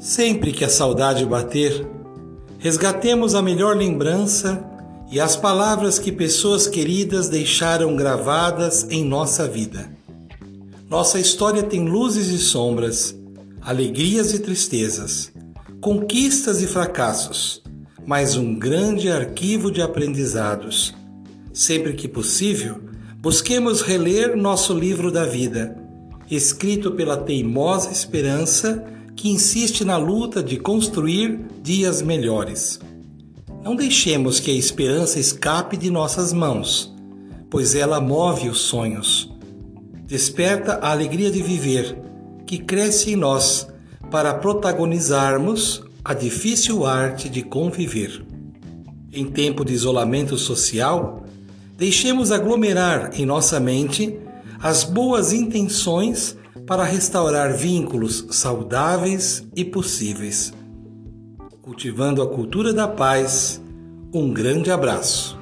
Sempre que a saudade bater, resgatemos a melhor lembrança e as palavras que pessoas queridas deixaram gravadas em nossa vida. Nossa história tem luzes e sombras, alegrias e tristezas, conquistas e fracassos, mas um grande arquivo de aprendizados. Sempre que possível, busquemos reler nosso livro da vida, escrito pela teimosa esperança que insiste na luta de construir dias melhores. Não deixemos que a esperança escape de nossas mãos, pois ela move os sonhos. Desperta a alegria de viver, que cresce em nós, para protagonizarmos a difícil arte de conviver. Em tempo de isolamento social, deixemos aglomerar em nossa mente as boas intenções para restaurar vínculos saudáveis e possíveis. Cultivando a cultura da paz, um grande abraço.